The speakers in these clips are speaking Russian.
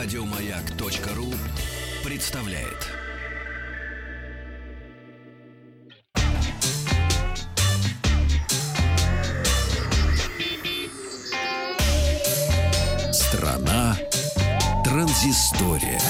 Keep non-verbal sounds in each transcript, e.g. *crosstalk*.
Радиомаяк.ру представляет. Страна транзистория.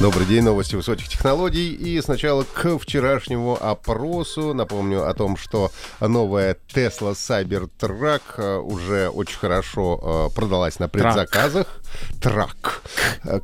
Добрый день, новости высоких технологий. И сначала к вчерашнему опросу. Напомню о том, что новая Tesla Cybertruck э, уже очень хорошо э, продалась на предзаказах. Трак.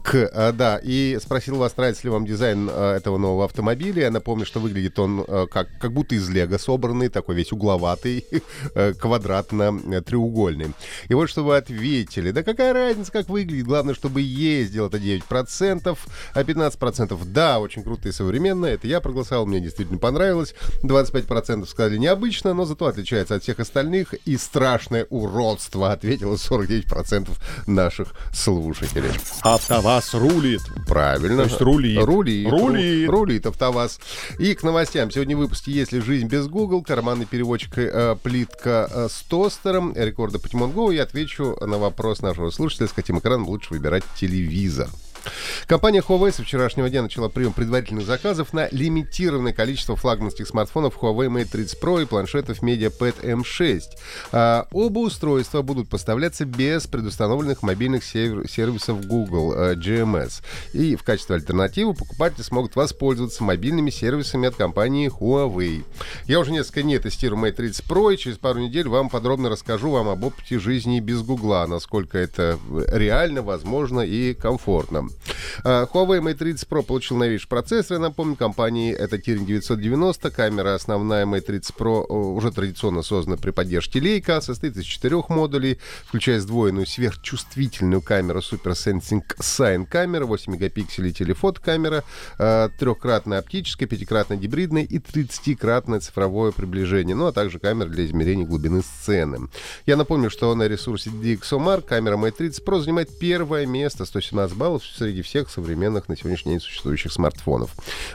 К, э, да, и спросил вас, нравится ли вам дизайн этого нового автомобиля. Я напомню, что выглядит он как, как будто из лего собранный, такой весь угловатый, *laughs* квадратно-треугольный. И вот что вы ответили. Да какая разница, как выглядит, главное, чтобы ездил, это 9%. 15% да, очень круто и современно. Это я проголосовал, мне действительно понравилось. 25% сказали необычно, но зато отличается от всех остальных. И страшное уродство, ответило 49% наших слушателей. АвтоВАЗ рулит. Правильно. То есть рулит. Рулит. Рулит. Рулит АвтоВАЗ. И к новостям. Сегодня в выпуске «Если жизнь без Google», карманный переводчик э, плитка э, с тостером, рекорды Pokemon Go. И отвечу на вопрос нашего слушателя, с каким экраном лучше выбирать телевизор. Компания Huawei со вчерашнего дня начала прием предварительных заказов на лимитированное количество флагманских смартфонов Huawei Mate 30 Pro и планшетов MediaPad M6. А, оба устройства будут поставляться без предустановленных мобильных сервисов Google а, GMS. И в качестве альтернативы покупатели смогут воспользоваться мобильными сервисами от компании Huawei. Я уже несколько дней тестирую Mate 30 Pro, и через пару недель вам подробно расскажу вам об опыте жизни без Гугла, насколько это реально, возможно и комфортно. А, Huawei Mate 30 Pro получил новейший процессор, я напомню, компании это Kirin 990. Камера основная Mate 30 Pro уже традиционно создана при поддержке Leica, состоит из четырех модулей, включая сдвоенную сверхчувствительную камеру Super Sensing Sign камера, 8 мегапикселей телефотокамера, а, трехкратная оптическая, пятикратная гибридная и 30-кратное цифровое приближение, ну а также камера для измерения глубины сцены. Я напомню, что на ресурсе DxOMark камера Mate 30 Pro занимает первое место, 117 баллов среди всех современных на сегодняшний день существующих смартфонов.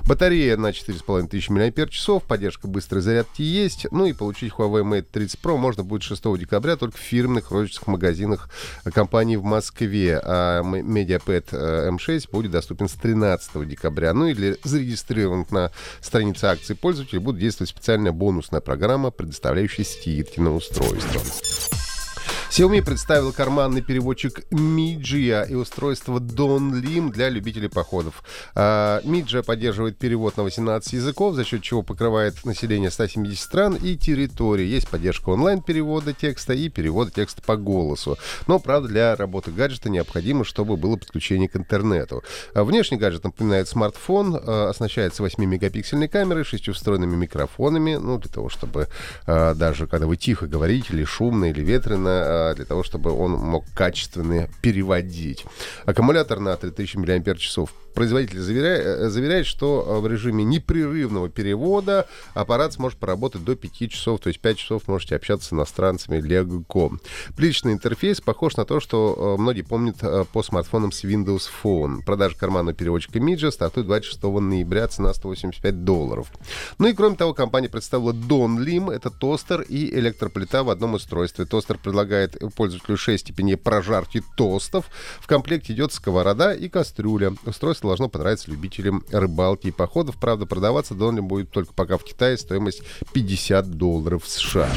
Батарея на 4500 мАч, поддержка быстрой зарядки есть, ну и получить Huawei Mate 30 Pro можно будет 6 декабря только в фирменных розничных магазинах компании в Москве, а MediaPad M6 э, будет доступен с 13 декабря. Ну и для зарегистрированных на странице акции пользователей будет действовать специальная бонусная программа, предоставляющая скидки на устройство. Xiaomi представил карманный переводчик Mijia и устройство DonLim для любителей походов. А, Mijia поддерживает перевод на 18 языков, за счет чего покрывает население 170 стран и территорий. Есть поддержка онлайн-перевода текста и перевода текста по голосу. Но, правда, для работы гаджета необходимо, чтобы было подключение к интернету. А, внешний гаджет напоминает смартфон, а, оснащается 8-мегапиксельной камерой, 6 встроенными микрофонами, ну, для того, чтобы даже когда вы тихо говорите, или шумно, или ветрено, для того, чтобы он мог качественно переводить. Аккумулятор на 3000 мАч производитель заверяет, э, заверяет, что э, в режиме непрерывного перевода аппарат сможет поработать до 5 часов, то есть 5 часов можете общаться с иностранцами легко. Плечный интерфейс похож на то, что э, многие помнят по смартфонам с Windows Phone. Продажа карманного переводчика Midja стартует 26 ноября, цена 185 долларов. Ну и кроме того, компания представила Donlim, это тостер и электроплита в одном устройстве. Тостер предлагает пользователю 6 степеней прожарки тостов. В комплекте идет сковорода и кастрюля. Устройство должно понравиться любителям рыбалки и походов. Правда, продаваться Донли будет только пока в Китае стоимость 50 долларов США.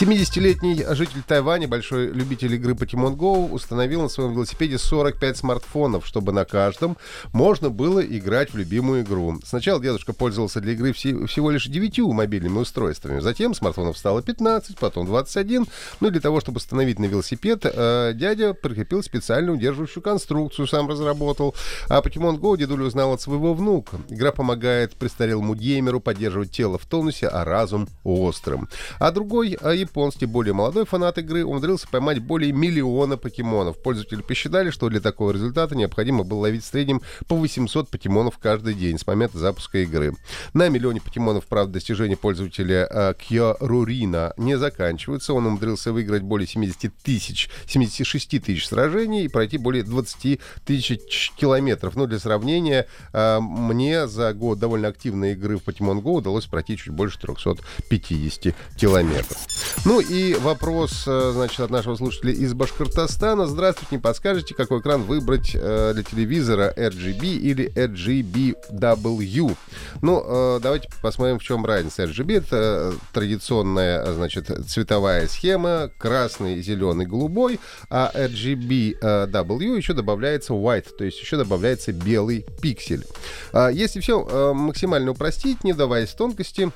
70-летний житель Тайваня, большой любитель игры Pokemon Go, установил на своем велосипеде 45 смартфонов, чтобы на каждом можно было играть в любимую игру. Сначала дедушка пользовался для игры всего лишь 9 мобильными устройствами. Затем смартфонов стало 15, потом 21. Ну и для того, чтобы установить на велосипед, э, дядя прикрепил специальную удерживающую конструкцию, сам разработал. А Pokemon Go дедуля узнал от своего внука. Игра помогает престарелому геймеру поддерживать тело в тонусе, а разум острым. А другой, а японский, более молодой фанат игры, умудрился поймать более миллиона покемонов. Пользователи посчитали, что для такого результата необходимо было ловить в среднем по 800 покемонов каждый день с момента запуска игры. На миллионе покемонов, правда, достижения пользователя э, Кьорурина не заканчиваются. Он умудрился выиграть более 70 тысяч, 76 тысяч сражений и пройти более 20 тысяч километров. Но для сравнения, э, мне за год довольно активной игры в Pokemon Go удалось пройти чуть больше 350 километров. Ну и вопрос, э, значит, от нашего слушателя из Башкортостана. Здравствуйте, не подскажете, какой экран выбрать э, для телевизора RGB или RGBW? Ну, э, давайте посмотрим, в чем разница. RGB — это традиционная, значит, цветовая схема, красный, зеленый, голубой, а RGBW еще добавляется white, то есть еще добавляется белый пиксель. А если все максимально упростить, не вдаваясь в тонкости,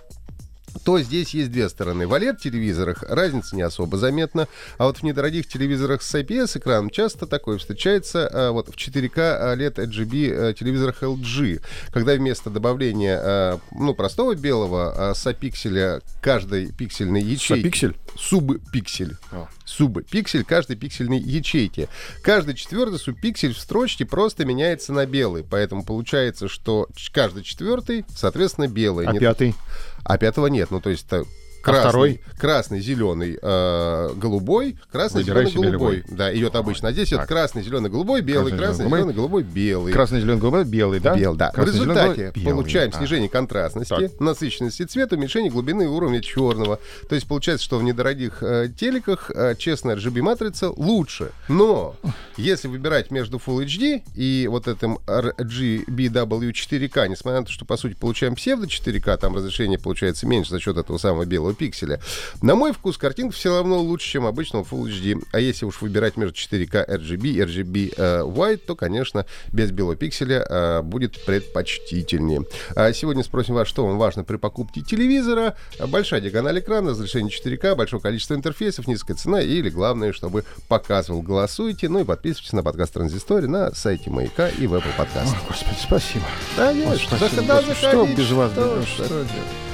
то здесь есть две стороны. В OLED-телевизорах разница не особо заметна, а вот в недорогих телевизорах с IPS-экраном часто такое встречается а, вот в 4K OLED RGB телевизорах LG, когда вместо добавления а, ну, простого белого а, сопикселя каждой пиксельной ячейки... Сопиксель? Субпиксель. Oh. Субпиксель каждой пиксельной ячейки. Каждый четвертый субпиксель в строчке просто меняется на белый, поэтому получается, что каждый четвертый, соответственно, белый. А Нет... пятый? а пятого нет. Ну, то есть красный, а второй? красный, зеленый, э, голубой, красный, Выбирай зеленый, голубой. Любой. Да, идет обычно. А здесь идет красный, зеленый, голубой, белый, красный, зеленый, голубой, белый. Красный, зеленый, голубой, белый, да? Белый, да. Красный, В результате зеленый, получаем а. снижение контрастности, так. насыщенности цвета, уменьшение глубины уровня черного. То есть получается, что в недорогих э, телеках э, честная RGB-матрица лучше. Но если выбирать между Full HD и вот этим RGBW 4K, несмотря на то, что по сути получаем псевдо 4K, там разрешение получается меньше за счет этого самого белого пикселя. На мой вкус картинка все равно лучше, чем обычного Full HD. А если уж выбирать между 4К RGB и RGB э, White, то, конечно, без белого пикселя э, будет предпочтительнее. А сегодня спросим вас, что вам важно при покупке телевизора. Большая диагональ экрана, разрешение 4К, большое количество интерфейсов, низкая цена или, главное, чтобы показывал. Голосуйте, ну и подписывайтесь на подкаст Транзистория на сайте Маяка и в Apple Podcast. Господи, спасибо. Да, нет, спасибо. Да, что без вас? Что, что, что